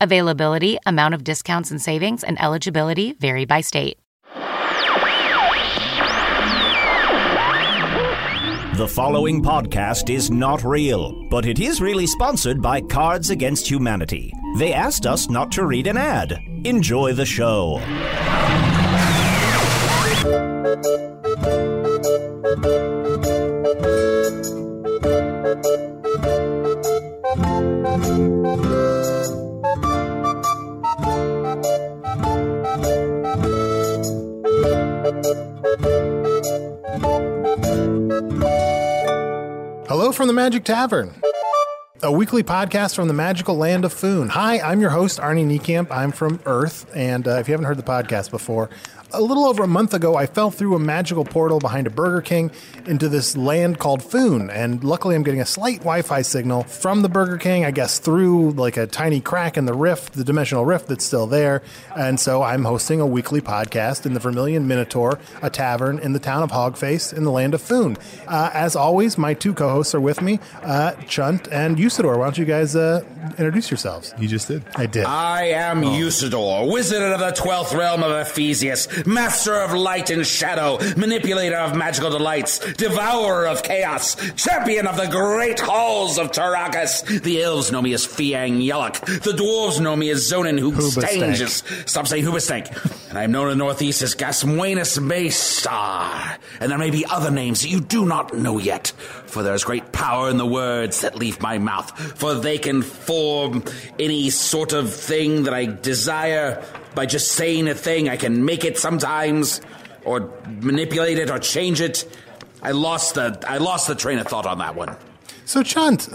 Availability, amount of discounts and savings, and eligibility vary by state. The following podcast is not real, but it is really sponsored by Cards Against Humanity. They asked us not to read an ad. Enjoy the show. Hello from the Magic Tavern, a weekly podcast from the magical land of Foon. Hi, I'm your host, Arnie Niekamp. I'm from Earth, and uh, if you haven't heard the podcast before, a little over a month ago, I fell through a magical portal behind a Burger King into this land called Foon, and luckily I'm getting a slight Wi-Fi signal from the Burger King, I guess through like a tiny crack in the rift, the dimensional rift that's still there, and so I'm hosting a weekly podcast in the Vermilion Minotaur, a tavern in the town of Hogface in the land of Foon. Uh, as always, my two co-hosts are with me, uh, Chunt and Usidore. Why don't you guys uh, introduce yourselves? You just did. I did. I am Usidore, wizard of the twelfth realm of Ephesius, master of light and shadow, manipulator of magical delights, devourer of chaos, champion of the great halls of Tarakas. The elves know me as Fiang Yalak. The dwarves know me as Zonin Hoobstangus. Stop saying Hoobastank. And I am known in the Northeast as Gasmuenus Maystar. And there may be other names that you do not know yet. For there is great power in the words that leave my mouth. For they can form any sort of thing that I desire by just saying a thing. I can make it sometimes, or manipulate it, or change it. I lost the I lost the train of thought on that one. So Chunt,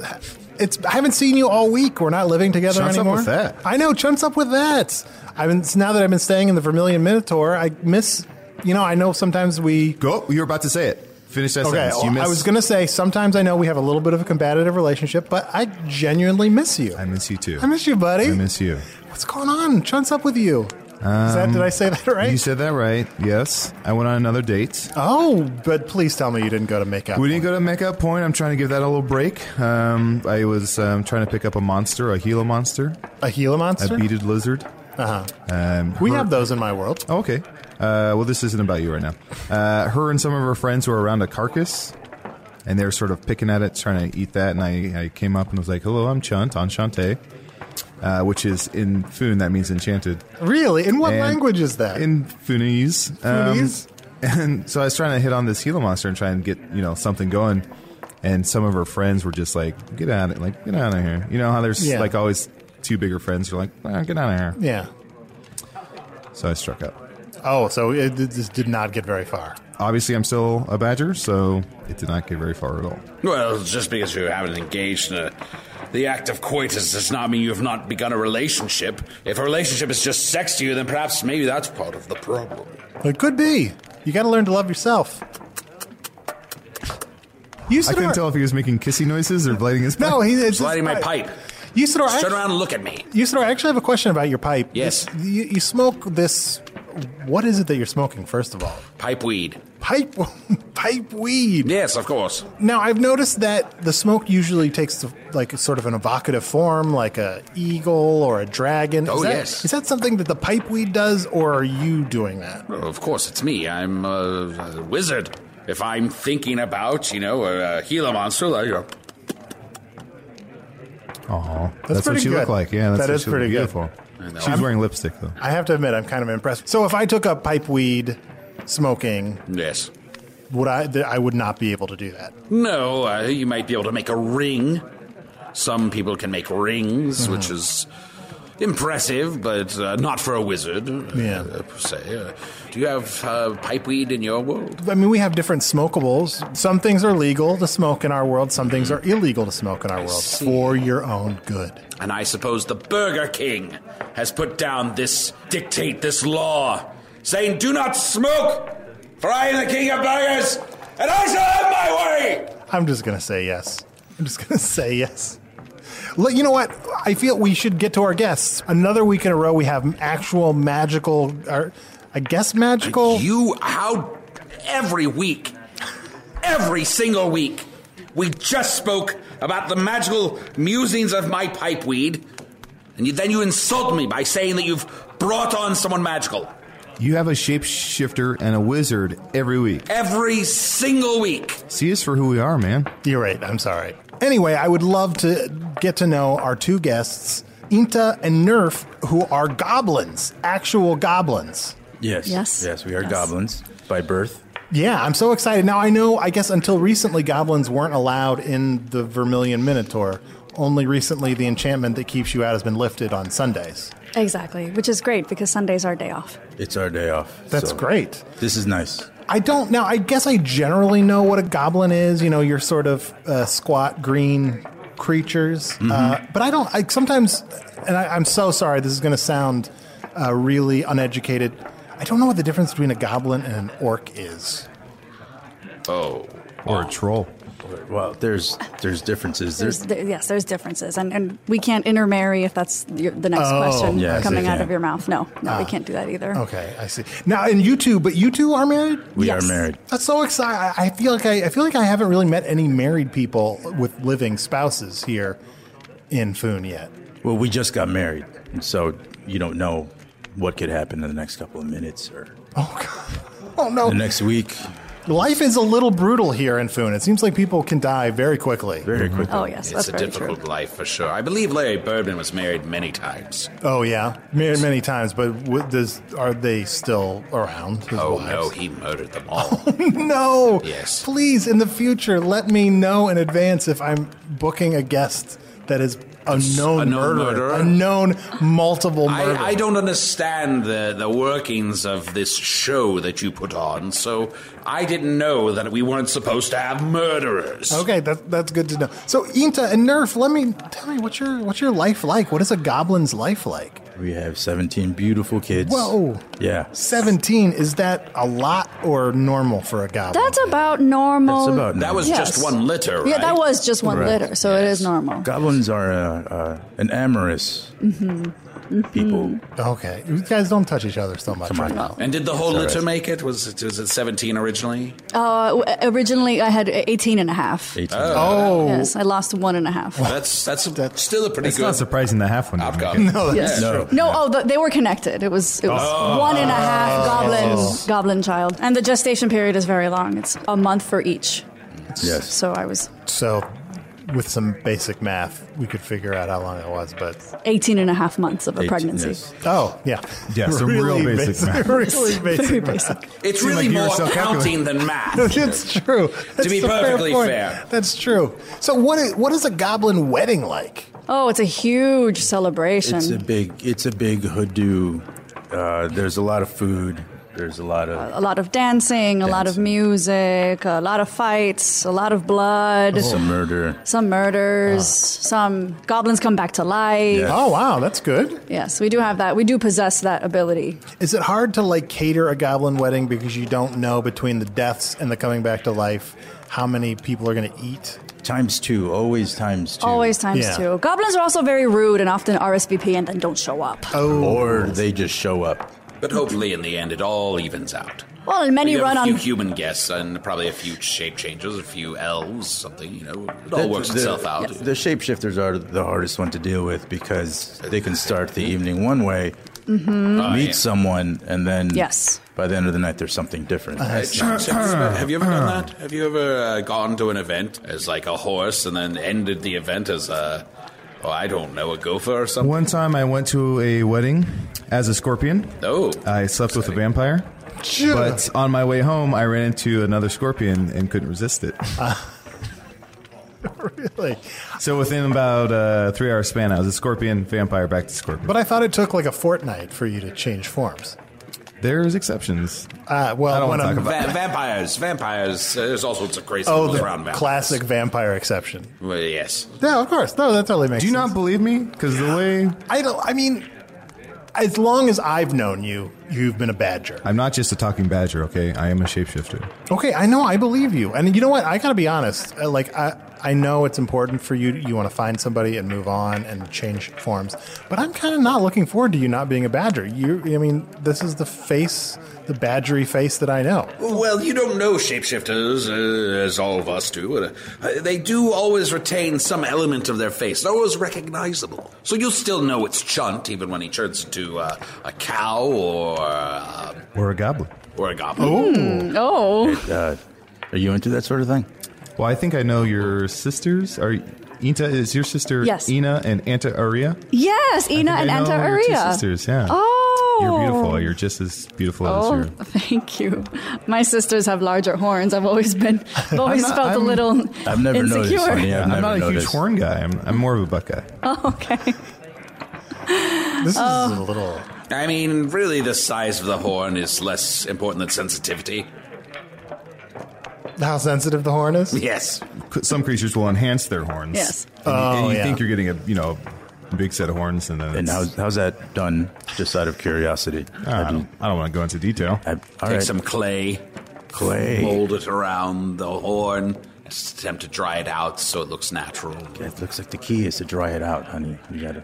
it's I haven't seen you all week. We're not living together Chunt's up with that. I know Chunt's up with that. I've been now that I've been staying in the Vermilion Minotaur. I miss. You know, I know sometimes we. Go. You were about to say it. Finish that Okay, sentence. You well, missed. I was going to say sometimes I know we have a little bit of a combative relationship, but I genuinely miss you. I miss you too. I miss you, buddy. I miss you. What's going on? Chunt's up with you. Is that, did I say that right? You said that right. Yes. I went on another date. oh, but please tell me you didn't go to makeup. We didn't go to Makeup Point. I'm trying to give that a little break. Um, I was um, trying to pick up a monster, a Gila monster, a Gila monster, a beaded lizard. uh-huh. Um, We her- have those in my world. Oh, okay. Uh, well, this isn't about you right now. Uh, her and some of her friends were around a carcass, and they were sort of picking at it, trying to eat that. And I, I came up and was like, "Hello, I'm Chunt, on Enchante," uh, which is in Foon that means enchanted. Really? In what And language is that? In Foonese. Um, and so I was trying to hit on this Gila monster and try and get you know something going. And some of her friends were just like, "Get out of it! Like, get out of here!" You know how there's Yeah. like always two bigger friends who are like, "Ah, "Get out of here!" yeah. So I struck up. Oh, so it, it just did not get very far. Obviously, I'm still a badger, so it did not get very far at all. Well, just because you haven't engaged in a, the act of coitus does not mean you have not begun a relationship. If a relationship is just sex to you, then perhaps maybe that's part of the problem. It could be. You got to learn to love yourself. You I couldn't tell if he was making kissy noises or lighting his pipe. No, he, it's Lighting my pipe. Usidore, Just I, turn around and look at me. Usidore, I actually have a question about your pipe. Yes. This- you, you smoke this. What is it that you're smoking? First of all, Pipe weed. pipe pipe weed. Yes, of course. Now I've noticed that the smoke usually takes the, like sort of an evocative form, like a eagle or a dragon. Oh, is that, yes. Is that something that the pipe weed does, or are you doing that? Well, of course, it's me. I'm a, a wizard. If I'm thinking about, you know, a, a Gila monster, like a Oh, that's, what you she good. looked like. Yeah, that's That what is she looked pretty good. beautiful. know. She was wearing lipstick though. I have to admit, I'm kind of impressed. So if I took up pipe weed smoking, yes. would I? th- I would not be able to do that. No, uh, you might be able to make a ring. Some people can make rings, which is impressive, but uh, not for a wizard. Yeah. uh, per se. Uh, do you have uh, pipeweed in your world? I mean, we have different smokables. Some things are legal to smoke in our world. Some things are illegal to smoke in our world see. for your own good. And I suppose the Burger King has put down this dictate, this law, saying, "Do not smoke, for I am the king of burgers, and I shall have my way." I'm just gonna say yes. I'm just gonna say yes. Look, you know what? I feel we should get to our guests. Another week in a row, we have actual magical, or I guess magical. You, how every week, every single week, we just spoke about the magical musings of my pipeweed, and you, then you insult me by saying that you've brought on someone magical You have a shapeshifter and a wizard every week. every single week. See us for who we are, man. You're right. I'm sorry. Anyway, I would love to get to know our two guests, Inta and Nerf, who are goblins, actual goblins. Yes. Yes. Yes, we are Yes. goblins by birth. Yeah, I'm so excited. Now, I know, I guess until recently, goblins weren't allowed in the Vermilion Minotaur. Only recently, the enchantment that keeps you out has been lifted on Sundays. Exactly, which is great because Sunday's our day off. It's our day off. That's so great. This is nice. I don't now. I guess I generally know what a goblin is. You know, you're sort of uh, squat green creatures. Uh, but I don't. I sometimes, and I, I'm so sorry. This is going to sound uh, really uneducated. I don't know what the difference between a goblin and an orc is. Oh, Or a troll. Well, there's there's differences. There's, There's, there, yes, there's differences, and, and we can't intermarry if that's your, the next Oh, question yes, coming out of your mouth. No, no, we ah, can't do that either. Okay, I see. Now, and you two, but you two are married. we yes. are married. That's so exciting. I I feel like I, I feel like I haven't really met any married people with living spouses here in Foon yet. Well, we just got married, and so you don't know what could happen in the next couple of minutes or Oh God. Oh no. the next week. Life is a little brutal here in Foon. It seems like people can die very quickly. Very mhm. quickly. Oh yes, it's that's a very difficult true. life for sure. I believe Larry Birdman was married many times. Oh yeah, married many times, but w- does, are they still around? his Oh wives? no, he murdered them all. no. Yes. Please, in the future, let me know in advance if I'm booking a guest that is a known, a known murderer, murderer? a known multiple murderer. I, I don't understand the, the workings of this show that you put on, so I didn't know that we weren't supposed to have murderers. Okay, that, that's good to know. So, Inta and Nerf, let me tell me what's your what's your life like? What is a goblin's life like? We have 17 beautiful kids. Whoa. Yeah. Seventeen is that a lot or normal for a goblin? That's about normal. That's about That was Yes. just one litter, right? Yeah, that was just one Right. litter, so it is normal. Goblins are uh, uh, an amorous people. okay. You guys don't touch each other so much. Come on. right now. And did the whole It's all litter right. make it? Was it, was it 17 originally? Uh, w- originally, I had 18 and a half. 18. Oh, Yes, I lost one and a half. That's that's, still a pretty It's good not surprising the half one didn't make outcome. it. no, that's Yes. No. No, oh, the, they were connected. It was it was one and a half goblin goblin child, and the gestation period is very long. It's a month for each. Yes. So I was So, with some basic math, we could figure out how long it was. But 18 and a half months of a 18, pregnancy. yes. oh, yeah, Yeah, some real basic math. really basic. Very math. It's really like more still counting than math. It's true. That's be a fair perfectly point. fair. That's true. So, what is what is a goblin wedding like? Oh, it's a huge celebration. It's a big. It's a big hoodoo. Uh, there's a lot of food. There's a lot of. a lot of dancing, a lot of music, a lot of fights, a lot of blood, some murder. some murders, ah. some goblins come back to life. Yeah. Oh, wow, that's good. Yes, we do have that. We do possess that ability. Is it hard to like cater a goblin wedding because you don't know between the deaths and the coming back to life how many people are going to eat? times two, always times two. Always times Yeah. two. Goblins are also very rude and often RSVP and then don't show up. Oh. Or they just show up. But hopefully, in the end, it all evens out. Well, and many you have run a few on. human guests and probably a few shape changes, a few elves, something. You know, it all works the, itself out. The shapeshifters are the hardest one to deal with because they can start the evening one way, meet yeah. someone, and then Yes. by the end of the night, there's something different. Uh, Chance, have, you ever, have you ever done that? Have you ever uh, gone to an event as like a horse and then ended the event as a, oh, I don't know, a gopher or something? One time I went to a wedding as a scorpion. Oh, I slept with a vampire. But on my way home, I ran into another scorpion and couldn't resist it. Uh, really? So within about a three hour span, I was a scorpion, vampire, back to scorpion. But I thought it took like a fortnight for you to change forms. There's exceptions. Uh, well, I don't wanna talk about Va- vampires, vampires. uh, There's all sorts of crazy Oh, the around vampires. classic vampire exception. Well, yes. Yeah, of course. No, that totally makes Do you sense. not believe me? Because the way I don't. I mean, as long as I've known you, you've been a badger. I'm not just a talking badger, okay? I am a shapeshifter. Okay, I know. I believe you. And you know what? I gotta be honest. uh, Like I, I know it's important for you. You want to find somebody and move on and change forms. But I'm kind of not looking forward to you not being a badger. You, I mean, this is the face, the badgery face that I know. Well, you don't know shapeshifters, uh, as all of us do. Uh, they do always retain some element of their face. They're always recognizable. So you'll still know it's Chunt, even when he turns into uh, a cow or, uh, Or a goblin. or a goblin. Oh, Uh, are you into that sort of thing? Well, I think I know your sisters. Are Inta is your sister Yes. Ina and Anta Aria? yes, Ina I and think I Anta know your two Aria. sisters, yeah. Oh, You're beautiful. You're just as beautiful Oh, as your thank you. My sisters have larger horns. I've always been, I've always not- felt a I'm- little I've never noticed, insecure. honey. I've I'm never not a huge noticed. horn guy. I'm, I'm more of a buck guy. Oh, okay. This Oh. is a little. I mean, really, the size of the horn is less important than sensitivity. How sensitive the horn is? Yes. Some creatures will enhance their horns. Yes. And, you- and Oh, you yeah. think you're getting a you know a big set of horns, and then And it's- how's, how's that done? Just out of curiosity. I Have don't, um, I don't want to go into detail. have- all Take right. some clay, clay. mold it around the horn, just attempt to dry it out so it looks natural. It looks like the key is to dry it out, honey. You gotta.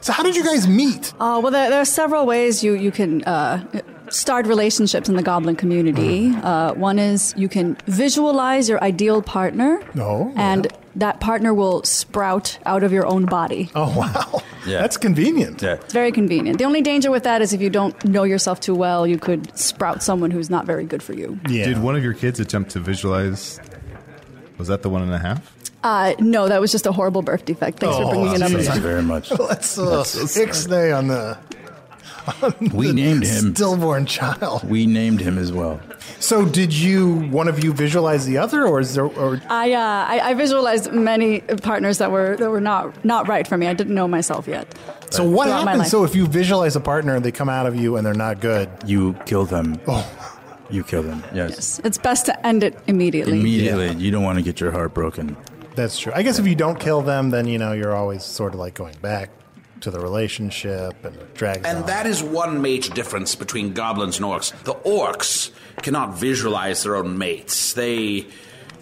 So how did you guys meet? Uh, well, there, there are several ways you you can uh, start relationships in the goblin community. Uh, one is you can visualize your ideal partner, Oh, and that partner will sprout out of your own body. Oh wow, Yeah. that's convenient. Yeah. It's very convenient. The only danger with that is if you don't know yourself too well, you could sprout someone who's not very good for you. Yeah. Did one of your kids attempt to visualize? Was that the one and a half? Uh, no, that was just a horrible birth defect. Thanks Oh, for bringing it up. Thank you very much. Let's uh, ixnay on the We named him. stillborn child. We named him as well. So did you one of you visualize the other, or is there? Or I, uh, I I visualized many partners that were that were not not right for me. I didn't know myself yet. so what happens? So if you visualize a partner and they come out of you and they're not good, You kill them. oh, You kill them. Yes. Yes, it's best to end it immediately. Immediately. You don't want to get your heart broken. that's true. I guess if you don't kill them, then you know you're always sort of like going back to the relationship and it drags on. And that is one major difference between goblins and orcs. The orcs cannot visualize their own mates. They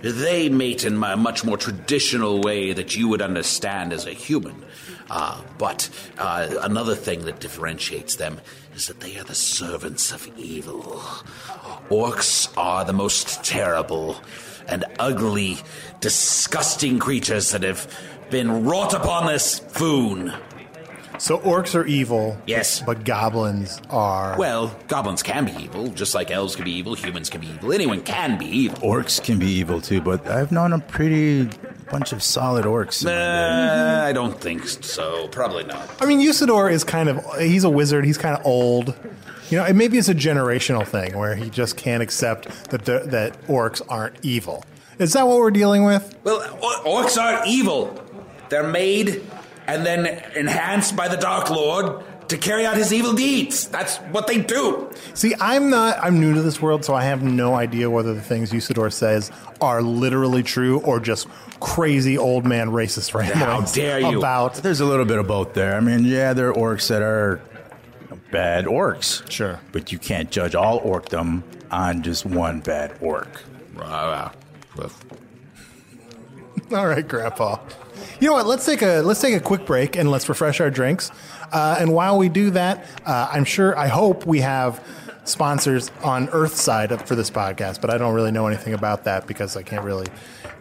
they mate in a much more traditional way that you would understand as a human. Uh, but uh, another thing that differentiates them is that they are the servants of evil. Orcs are the most terrible and ugly, disgusting creatures that have been wrought upon this foon. so orcs are evil. Yes. but goblins are. Well, goblins can be evil, just like elves can be evil, humans can be evil, anyone can be evil. Orcs can be evil too, but I've known a pretty bunch of solid orcs. Uh, I don't think so. Probably not. I mean, Usidore is kind of he's a wizard. He's kind of old. You know, and maybe it's a generational thing where he just can't accept that the, that orcs aren't evil. Is that what we're dealing with? Well, or- orcs aren't evil. They're made and then enhanced by the Dark Lord to carry out his evil deeds. That's what they do. See, I'm not. I'm new to this world, so I have no idea whether the things Usidore says are literally true or just crazy old man racist ramblings How dare you. about. There's a little bit of both there. I mean, yeah, there are orcs that are bad orcs. Sure. But you can't judge all orcdom on just one bad orc. Well, All right, Grandpa. You know what? Let's take a let's take a quick break and let's refresh our drinks. Uh, and while we do that, uh, I'm sure I hope we have sponsors on Earth side for this podcast, but I don't really know anything about that because I can't really.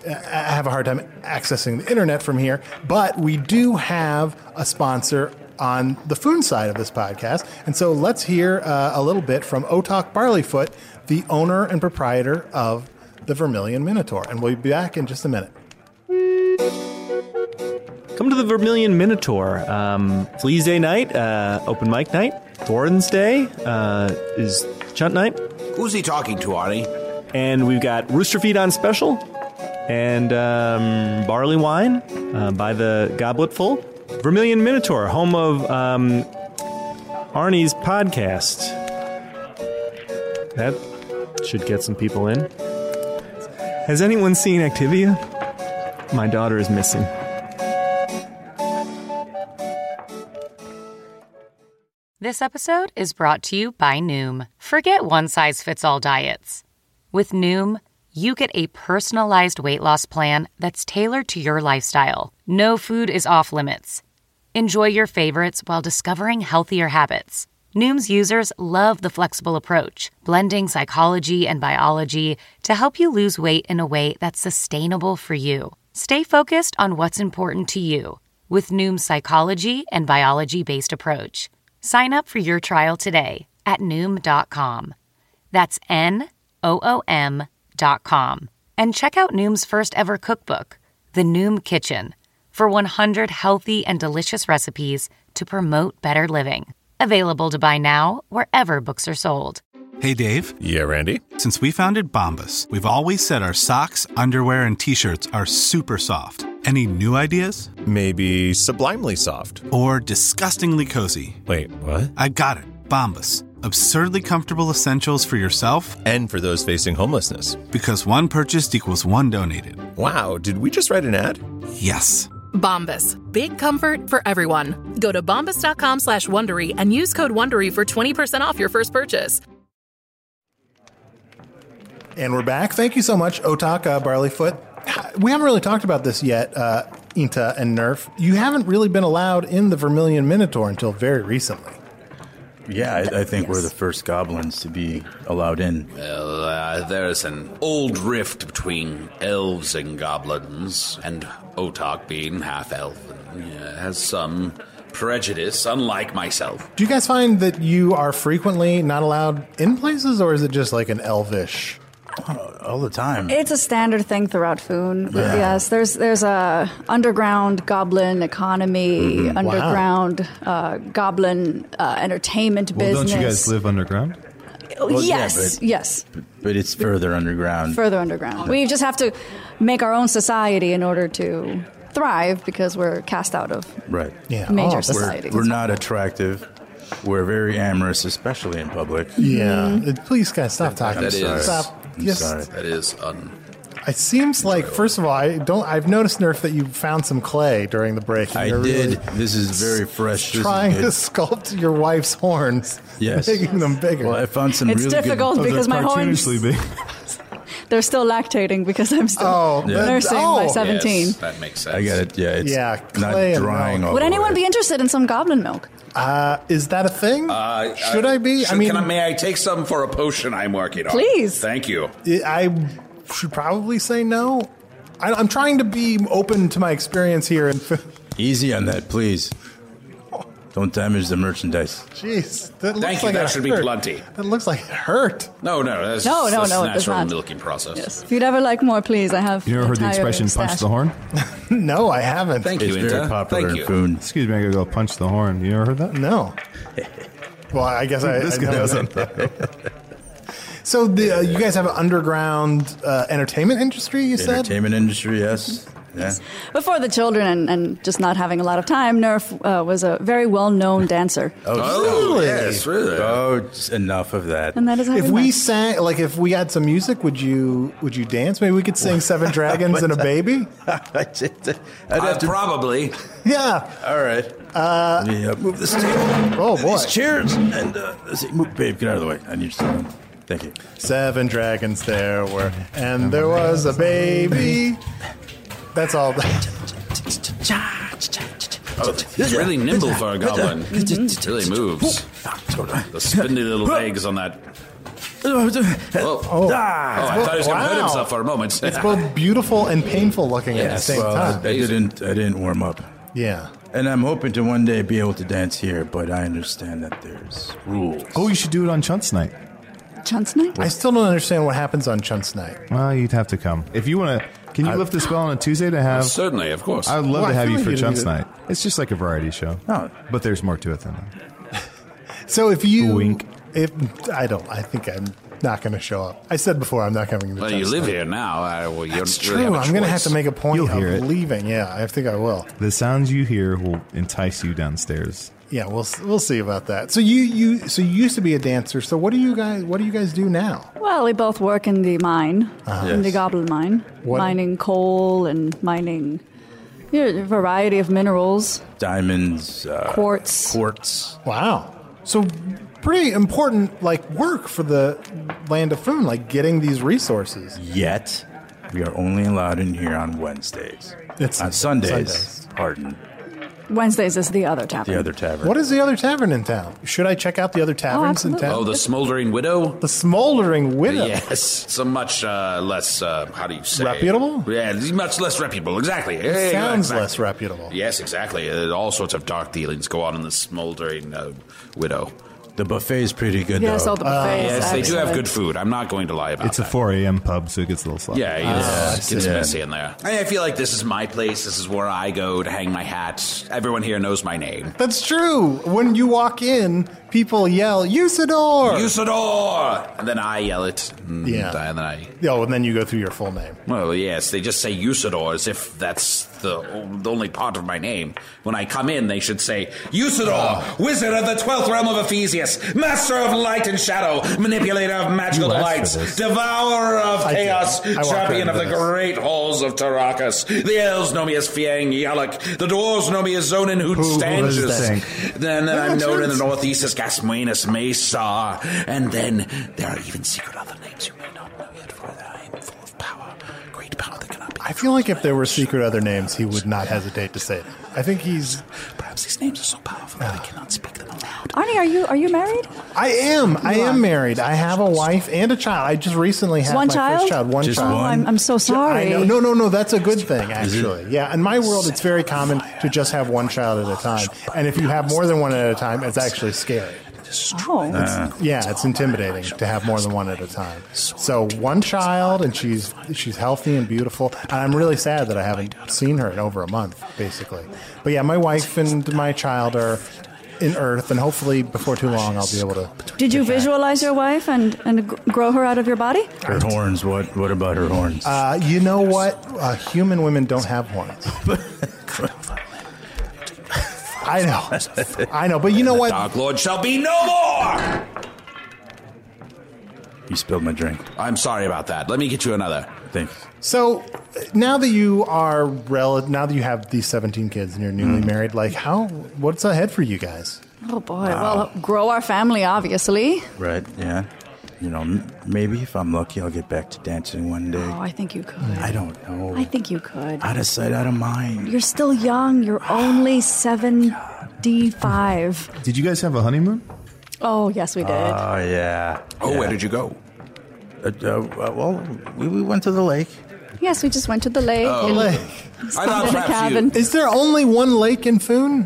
I have a hard time accessing the internet from here. But we do have a sponsor on the Foon side of this podcast, and so let's hear uh, a little bit from Otok Barleyfoot, the owner and proprietor of the Vermilion Minotaur, and we'll be back in just a minute. Come to the Vermilion Minotaur. Um, Fleas Day night, uh, open mic night. Thornton's Day uh, is Chunt night. Who's he talking to, Arnie? And we've got Rooster Feed on special and um, barley wine uh, by the gobletful. Vermilion Minotaur, home of um, Arnie's podcast. That should get some people in. Has anyone seen Activia? My daughter is missing. This episode is brought to you by Noom. Forget one size fits all diets. With Noom, you get a personalized weight loss plan that's tailored to your lifestyle. No food is off limits. Enjoy your favorites while discovering healthier habits. Noom's users love the flexible approach, blending psychology and biology to help you lose weight in a way that's sustainable for you. Stay focused on what's important to you with Noom's psychology and biology based approach. Sign up for your trial today at Noom.com. That's N O O M.com. And check out Noom's first ever cookbook, The Noom Kitchen, for 100 healthy and delicious recipes to promote better living. Available to buy now wherever books are sold. Hey, Dave. Yeah, Randy. Since we founded Bombas, we've always said our socks, underwear, and t shirts are super soft. Any new ideas? Maybe sublimely soft. Or disgustingly cozy? Wait, what? I got it. Bombas. Absurdly comfortable essentials for yourself and for those facing homelessness. Because one purchased equals one donated. Wow, did we just write an ad? Yes. Bombas. Big comfort for everyone. Go to bombas.com slash Wondery and use code Wondery for 20% off your first purchase. And we're back. Thank you so much, Otaka Barleyfoot. We haven't really talked about this yet, uh, Inta and Nerf. You haven't really been allowed in the Vermilion Minotaur until very recently. Yeah, I, I think we're the first goblins to be allowed in. Well, uh, there's an old rift between elves and goblins, and Otok, being half elf, uh, has some prejudice, unlike myself. Do you guys find that you are frequently not allowed in places, or is it just like an elvish? All the time. It's a standard thing throughout Foon. Yes, there's there's a underground goblin economy, Mhm. Wow. underground uh, goblin uh, entertainment Well, business. don't you guys live underground? Oh, Well, yeah, yes, but- yes, But it's further underground. further underground. We just have to make our own society in order to thrive because we're cast out of Right. Yeah. major Oh, that's- societies. We're not attractive. We're very amorous, especially in public. Yeah. Uh, Please, guys, stop talking. That is- Stop. I'm Just- sorry. That is un. It seems like, first of all, I don't. I've noticed Nerf that you found some clay during the break. and I you're did. really This is very fresh. This is trying to good. sculpt your wife's horns, Yes. making them bigger. Well, I found some It's really difficult good. because my horns cartoonishly big. they're still lactating because I'm still Oh, Yeah. nursing oh. my 17. Yes, that makes sense. I got it. Yeah, it's Yeah, not clay and drying. milk. all Would the anyone way. be interested in some goblin milk? Uh, is that a thing? Uh, Should I be? should- I mean, can I, may I take some for a potion I'm working on? Please. Thank you. I should probably say no. I, I'm trying to be open to my experience here. And Easy on that, please. Don't damage the merchandise. jeez, that looks Thank you, like that it should be plenty. That looks like it hurt. No, no, that's, No, no, that's no, the it does natural not. milking process. Yes. If you'd ever like more, please, I have. You never heard the entire expression "punch the horn"? No, I haven't. Thank It's you, very Inta. popular Thank in you. food. Excuse me, I gotta go punch the horn. You never heard that? No. Well, I guess I. this I guy know doesn't. So, the, uh, you guys have an underground uh, entertainment industry? You said. Entertainment industry, yes. Yeah. Before the children and, and just not having a lot of time, Nerf uh, was a very well known dancer. Oh, Really? yes, really. Oh, enough of that. And that is how If we we met. sang, like, if we had some music, would you would you dance? Maybe we could sing Seven Dragons and a Baby. I just- I'd Uh, have to. probably. Yeah. All right. Uh, Let me uh, move this table. Oh boy. These chairs and uh, let's see, move, babe, get out of the way. I need you to sit down. Thank you. Seven dragons there were, and there was a baby. That's all. Oh, it's really nimble for a goblin. It really moves. The spindly little legs on that. Oh, ah. oh, I thought he was going to hurt Wow. himself for a moment. it's both beautiful and painful looking at the same Well, I, time. I didn't. I didn't warm up. Yeah. And I'm hoping to one day be able to dance here, but I understand that there's rules. Oh, you should do it on Chunt's night. Chunt's night? I still don't understand what happens on Chunt's night. Well, you'd have to come if you want to. Can you lift the spell on a Tuesday to have? Certainly, of course. I would love Well, to have you like for you Chunt's need to- night. It's just like a variety show. Oh. But there's more to it than that. So if you Wink. if I don't, I think I'm not going to show up. I said before I'm not coming to. Well, you live night. here now. I, well, you It's don't really true. have a I'm going to have to make a point You'll of hear it. leaving. Yeah, I think I will. The sounds you hear will entice you downstairs. Yeah, we'll we'll see about that. So you you so you used to be a dancer. So what do you guys what do you guys do now? Well, we both work in the mine, in the Yes. goblin mine, What- mining coal and mining you know, a variety of minerals, Diamonds, uh, quartz. quartz. Wow. So pretty important like work for the land of Foon, like getting these resources. Yet, we are only allowed in here on Wednesdays. It's on Sundays, Sundays. pardon, Wednesdays is the other tavern. the other tavern. What is the other tavern in town? Should I check out the other taverns in absolutely. town? Oh, the smoldering widow. the smoldering widow. Yes, so much uh, less. Uh, how do you say? Reputable? Yeah, much less reputable. Exactly. It Hey, sounds exactly. less reputable. Yes, exactly. Uh, all sorts of dark dealings go on in the smoldering uh, widow. The buffet's pretty good, Yes, though. all the buffets. yes, they do have good food. I'm not going to lie about it. It's a that. 4 a.m. pub, so it gets a little sloppy. Yeah, Ah, it gets messy in there. I, I feel like this is my place. This is where I go to hang my hat. Everyone here knows my name. That's true. When you walk in, people yell, Usidore! Usidore! And then I yell it. And, Yeah. uh, And then I. oh, and then you go through your full name. Well, yes, they just say Usidore as if that's the, the only part of my name. When I come in, they should say Usidore, Ah. wizard of the twelfth realm of Ephesius, master of light and shadow, manipulator of magical You asked delights, this. devourer of I did. chaos, I walked champion right of the into this. great halls of Tarakas. The elves know me as Fiang Yalak. The dwarves know me as Zonin Who Hootstanges. that? Then, then I'm known in the northeast as Gasmuenus Mesa. And then there are even secret other names you may not know yet, for I am full of power, great power that cannot be. I feel like if there were secret other names, he would not hesitate to say them. I think he's. Perhaps these names are so powerful that I ah. cannot speak them aloud. Arnie, are you are you married? I am. I You am married. I have a wife and a child. I just recently had One my child? first child. One Just child. Oh, one? I'm, I'm so I sorry. know. No, no, no. That's a good thing, actually. Yeah. In my world, it's very common to just have one child at a time. And if you have more than one at a time, it's actually scary. Oh, Yeah, it's intimidating to have more than one at a time. So one child, and she's she's healthy and beautiful. And I'm really sad that I haven't seen her in over a month, basically. But yeah, my wife and my child are in Earth, and hopefully before too long, I'll be able to. did you visualize your wife and and grow her out of your body? Her horns. What? What about her horns? Uh, you know what? Uh, human women don't have horns. I know, I know, but you know what? Dark Lord shall be no more! you spilled my drink. I'm sorry about that. Let me get you another. Thanks. So now that you are rel- now that you have these 17 kids and you're newly married, like how? What's ahead for you guys? Oh boy. Well, grow our family, obviously. Right? Yeah. You know, m- maybe if I'm lucky, I'll get back to dancing one day. Oh, I think you could. I don't know. I think you could. out of sight, out of mind. You're still young. You're only seventy-five. Did you guys have a honeymoon? Oh yes, we did. Oh yeah. Oh, where did you go? Uh, uh, well, we, we went to the lake. Yes, we just went to the lake. Oh. and Lake. I stayed thought in a perhaps cabin. you. Is there only one lake in Foon?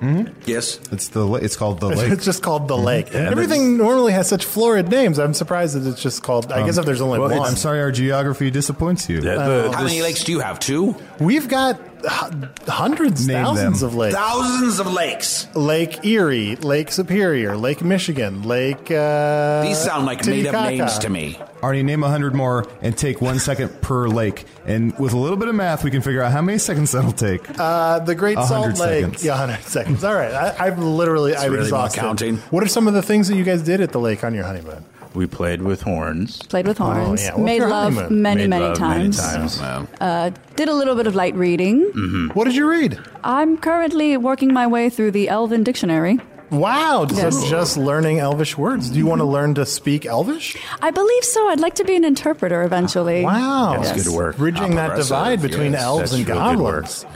Hmm? Yes. It's the la- it's called the lake. It's just called the lake. Mm-hmm. Everything normally has such florid names. I'm surprised that it's just called. I um, guess if there's only Well, one. I'm sorry, our geography disappoints you. Yeah, the- uh, How many lakes do you have? Two? We've got h- hundreds, Name thousands them. of lakes. Thousands of lakes. Lake Erie, Lake Superior, Lake Michigan, Lake. Uh, These sound like made up Titicaca. names to me. Arnie, name a hundred more and take one second per lake. And with a little bit of math, we can figure out how many seconds that'll take. Uh, the Great A Salt hundred Lake. seconds. Yeah, 100 seconds. All right. I, I've literally, I've really not exhausted. counting. What are some of the things that you guys did at the lake on your honeymoon? We played with horns. Played with horns. Oh, yeah. Made love honeymoon? many, Made many love times. Many times. Well, Uh, did a little bit of light reading. What did you read? I'm currently working my way through the Elven Dictionary. Wow, so Yes. just learning Elvish words. Do you want to learn to speak Elvish? I believe so. I'd like to be an interpreter eventually. Wow, Yes. good work. Bridging that Progressive, divide between yes. elves That's and real good work. goblins.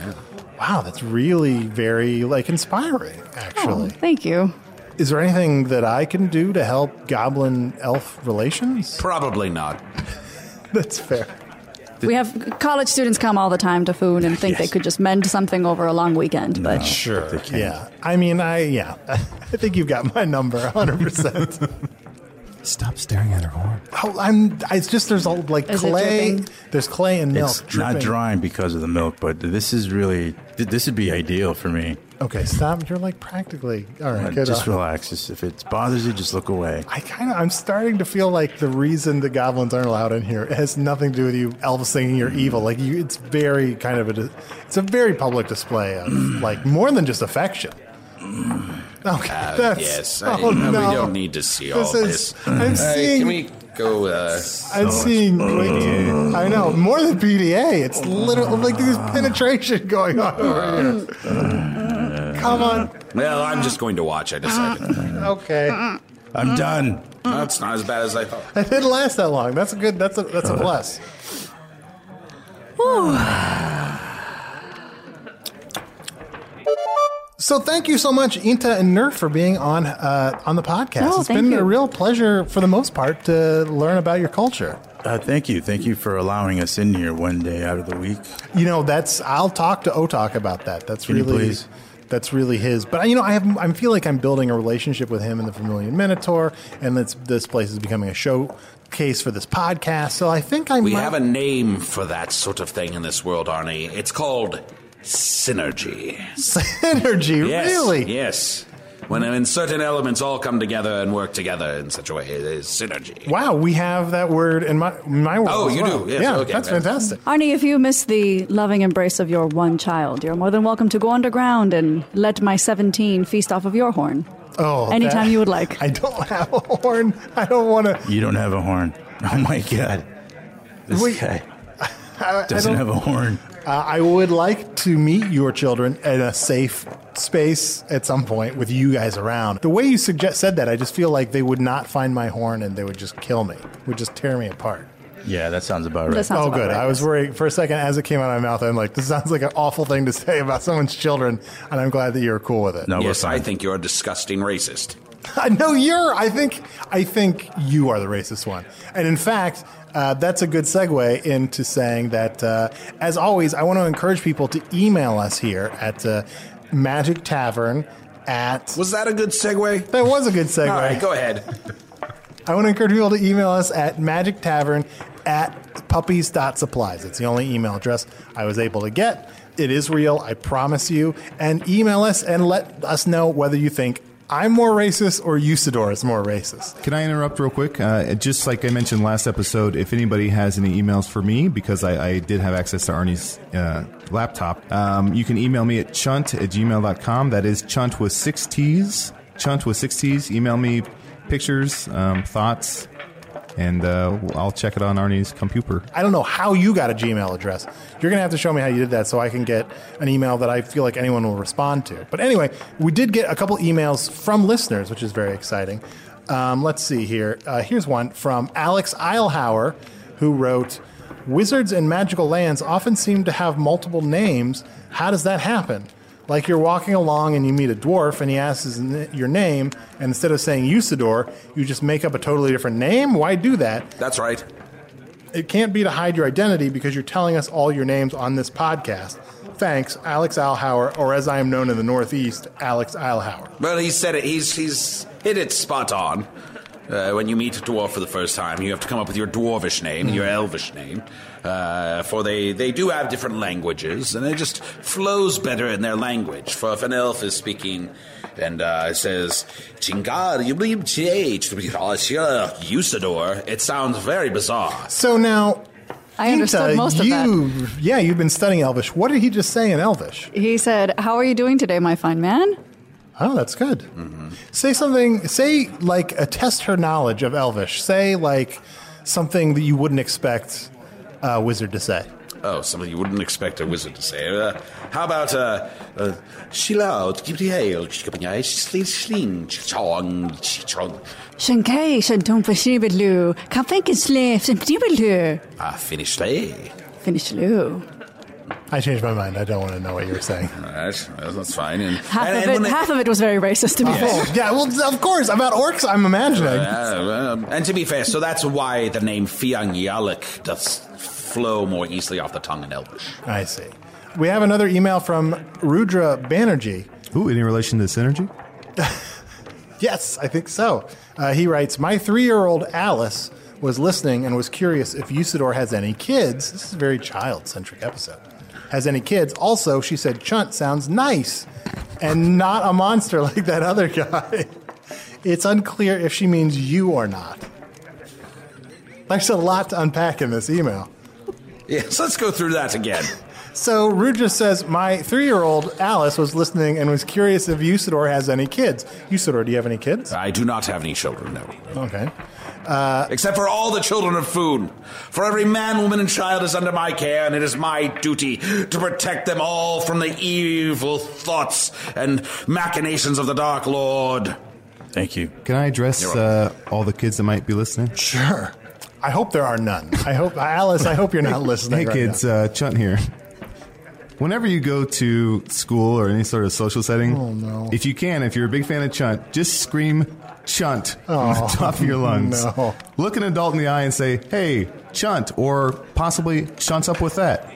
Wow, that's really very like inspiring. Oh, Actually, thank you. Is there anything that I can do to help goblin elf relations? Probably not. That's fair. We have college students come all the time to Foon and think they could just mend something over a long weekend, but Sure. Yeah. I mean, I yeah. I think you've got my number 100%. Stop staring at her horn. oh, I'm it's just there's all like Is clay. There's clay and milk It's dripping. not drying because of the milk, but this is really this would be ideal for me. Okay, stop. You're like practically All right, Uh, good. just on. relax. Just, if it bothers you, just look away. I kind of I'm starting to feel like the reason the goblins aren't allowed in here has nothing to do with you elves thinking you're evil. Like you it's very kind of a it's a very public display of like more than just affection. Okay, Uh, that's yes, oh, I, no, no. we don't need to see This all is- this. I'm Uh, seeing- can we go? Uh, I'm seeing like, I know more than PDA. It's literally like there's penetration going on over here. Come on. well, I'm just going to watch. I decided. Okay. I'm done. That's not as bad as I thought. It didn't last that long. That's a good. That's a that's a plus. So thank you so much, Inta and Nerf, for being on uh, on the podcast. Oh, it's thank been you. a real pleasure, for the most part, to learn about your culture. Uh, thank you. Thank you for allowing us in here one day out of the week. You know, that's I'll talk to Otok about that. That's Can you really please? That's really his. But you know, I have I feel like I'm building a relationship with him and the Vermilion Minotaur, and it's, this place is becoming a showcase for this podcast. So I think I We might, have a name for that sort of thing in this world, Arnie. It's called synergy. synergy. Yes, Really? Yes. When, when certain elements all come together and work together in such a way, it is synergy. Wow, we have that word in my my world. Oh, as you well. do? Yes, yeah, okay, that's right. fantastic. Arnie, if you miss the loving embrace of your one child, you're more than welcome to go underground and let my 17 feast off of your horn. Oh, Anytime that- you would like. I don't have a horn. I don't want to. You don't have a horn. Oh my god. This Wait. guy I, I doesn't don't- have a horn. Uh, I would like to meet your children in a safe space at some point with you guys around. The way you suggest said that, I just feel like they would not find my horn and they would just kill me, would just tear me apart. Yeah, that sounds about right. That sounds oh, about good. right. I was worried for a second as it came out of my mouth. I'm like, this sounds like an awful thing to say about someone's children, and I'm glad that you're cool with it. no, yes, I think you're a disgusting racist. no, you're. I think. I think you are the racist one. And in fact, uh, that's a good segue into saying that. Uh, as always, I want to encourage people to email us here at uh, Magic Tavern. At Was that a good segue? that was a good segue. All right, go ahead. I want to encourage people to email us at Magic Tavern at puppies.supplies. It's the only email address I was able to get. It is real, I promise you. And email us and let us know whether you think I'm more racist or Usidore is more racist. Can I interrupt real quick? Uh, just like I mentioned last episode, if anybody has any emails for me, because I, I did have access to Arnie's uh, laptop, um, you can email me at chunt at gmail.com. That is chunt with six T's. Chunt with six T's. Email me pictures, um, thoughts, and uh, I'll check it on Arnie's computer. I don't know how you got a Gmail address. You're going to have to show me how you did that so I can get an email that I feel like anyone will respond to. But anyway, we did get a couple emails from listeners, which is very exciting. Um, let's see here. Uh, here's one from Alex Eilhauer, who wrote Wizards and magical lands often seem to have multiple names. How does that happen? Like you're walking along and you meet a dwarf and he asks his your name, and instead of saying Usidore, you just make up a totally different name? Why do that? That's right. It can't be to hide your identity because you're telling us all your names on this podcast. Thanks, Alex Alhauer, or as I am known in the Northeast, Alex Alhauer. Well, he said it. He's he's hit it spot on. Uh, when you meet a dwarf for the first time, you have to come up with your dwarvish name and your elvish name, uh, for they they do have different languages, and it just flows better in their language. For if an elf is speaking and uh, says "Chingar," you believe Usidore, it sounds very bizarre. So now, I understood Inta, most of that. Yeah, you've been studying Elvish. What did he just say in Elvish? He said, How are you doing today, my fine man? Oh, that's good. Say something. Say like a test her knowledge of Elvish. Say like something that you wouldn't expect a wizard to say. Oh, something you wouldn't expect a wizard to say. Uh, how about, uh, uh, Shilaud, keep the hail, chikapanyai, sling, chong, chong. Shankai shantung pasibidlu. Kafenkin slave shantibilu. Ah, finish lay. Finish lu. I changed my mind. I don't want to know what you were saying. All right, that's fine. And, Half and- of and it, half of it was very racist to be fair. Yeah, well, of course. About orcs, I'm imagining. Uh, um, and to be fair, so that's why the name Fiang Yalik does flow more easily off the tongue in Elvish. I see. We have another email from Rudra Banerjee. Ooh, any relation to synergy? Yes, I think so. Uh, he writes My three year old Alice was listening and was curious if Usidore has any kids. This is a very child centric episode. Has any kids? Also, she said Chunt sounds nice and not a monster like that other guy. It's unclear if she means you or not. There's a lot to unpack in this email. Yes, let's go through that again. So Rudra says, My three year old Alice was listening and was curious if Usidore has any kids. Usidore, do you have any kids? I do not have any children, no. Okay. Except for all the children of Foon. For every man, woman, and child is under my care, and it is my duty to protect them all from the evil thoughts and machinations of the Dark Lord. Thank you. Can I address uh, all the kids that might be listening? Sure. I hope there are none. I hope, Alice, I hope you're not listening. Hey right kids, now. uh, Chunt here. Whenever you go to school or any sort of social setting, Oh, no. if you can, if you're a big fan of Chunt, just scream Chunt Oh, on the top of your lungs. no. Look an adult in the eye and say, "Hey, Chunt," or possibly "Chunt's up with that."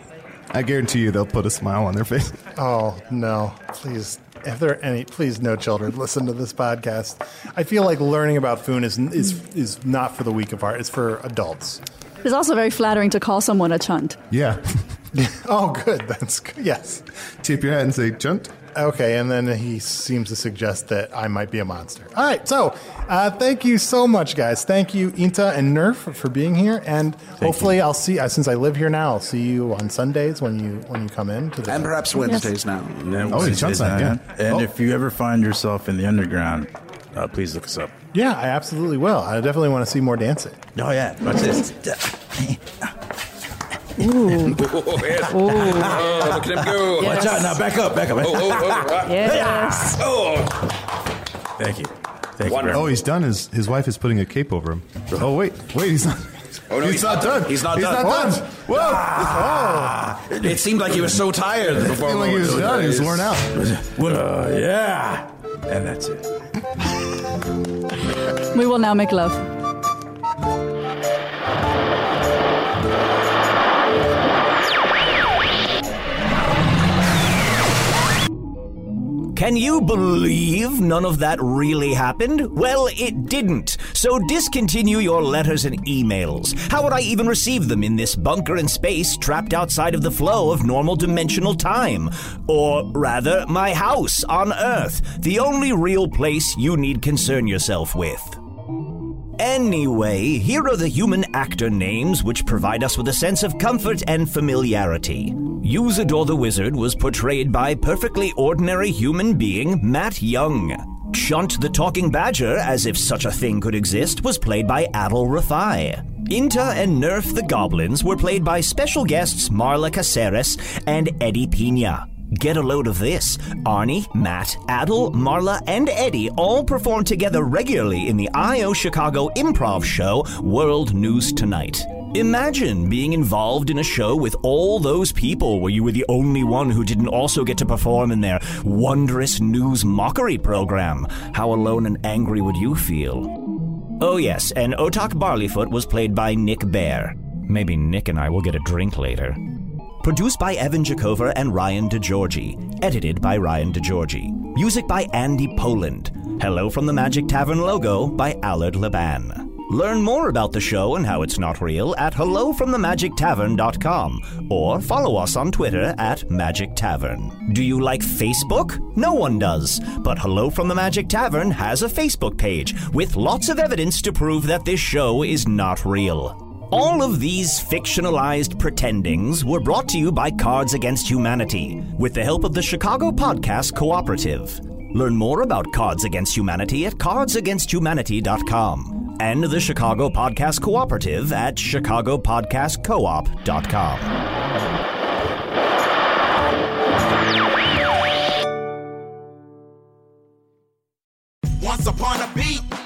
I guarantee you, they'll put a smile on their face. Oh, no. Please, if there are any, please, no children listen to this podcast. I feel like learning about Foon is, is, is not for the weak of heart, it's for adults. It's also very flattering to call someone a chunt. Yeah, Oh, good. That's good. Yes. tip your hat and say Chunt. Okay, and then he seems to suggest that I might be a monster. All right, so uh, thank you so much, guys. Thank you, Inta and Nerf, for being here, and hopefully I'll see. Uh, since I live here now, I'll see you on Sundays when you when you come in to the. And perhaps Wednesdays now. Yeah, Oh, Wednesdays it's Chunt's night, night. yeah. And Oh. if you ever find yourself in the underground, uh, please look us up. yeah, I absolutely will. I definitely want to see more dancing. Oh yeah, watch this. Ooh. Oh, yes. Oh, look at him go. Yes. Watch out now! Back up! Back up! Oh, oh, oh, ah. Yes. oh. Thank you. Thank you. Wonderful. very Oh, he's done. His his wife is putting a cape over him. Oh wait, wait, he's not. Oh, no, he's, not, done. He's not he's done. Not done. Whoa! Ah. It seemed like he was so tired I before feel like he was done. He was worn out. Uh, yeah, and that's it. We will now make love. Can you believe none of that really happened? Well, it didn't. So discontinue your letters and emails. How would I even receive them in this bunker in space trapped outside of the flow of normal dimensional time? Or rather, my house on Earth, the only real place you need concern yourself with. Anyway, here are the human actor names which provide us with a sense of comfort and familiarity. Usidore the Wizard was portrayed by perfectly ordinary human being Matt Young. Chunt the Talking Badger, as if such a thing could exist, was played by Adal Rifai. Inta and Nerf the Goblins were played by special guests Marla Caceres and Eddie Piña. Get a load of this. Arnie, Matt, Adal, Marla, and Eddie all perform together regularly in the I.O. Chicago improv show World News Tonight. Imagine being involved in a show with all those people where you were the only one who didn't also get to perform in their wondrous news mockery program. How alone and angry would you feel? Oh, yes, and Otok Barleyfoot was played by Nick Baer. Maybe Nick and I will get a drink later. Produced by Evan Jacover and Ryan DiGiorgi. Edited by Ryan DiGiorgi. Music by Andy Poland. Hello from the Magic Tavern logo by Allard Laban. Learn more about the show and how it's not real at hellofromthemagictavern.com or follow us on Twitter at Magic Tavern. Do you like Facebook? No one does, but Hello from the Magic Tavern has a Facebook page with lots of evidence to prove that this show is not real. All of these fictionalized pretendings were brought to you by Cards Against Humanity with the help of the Chicago Podcast Cooperative. Learn more about Cards Against Humanity at cardsagainsthumanity.com and the Chicago Podcast Cooperative at chicagopodcastcoop.com. Once upon a beat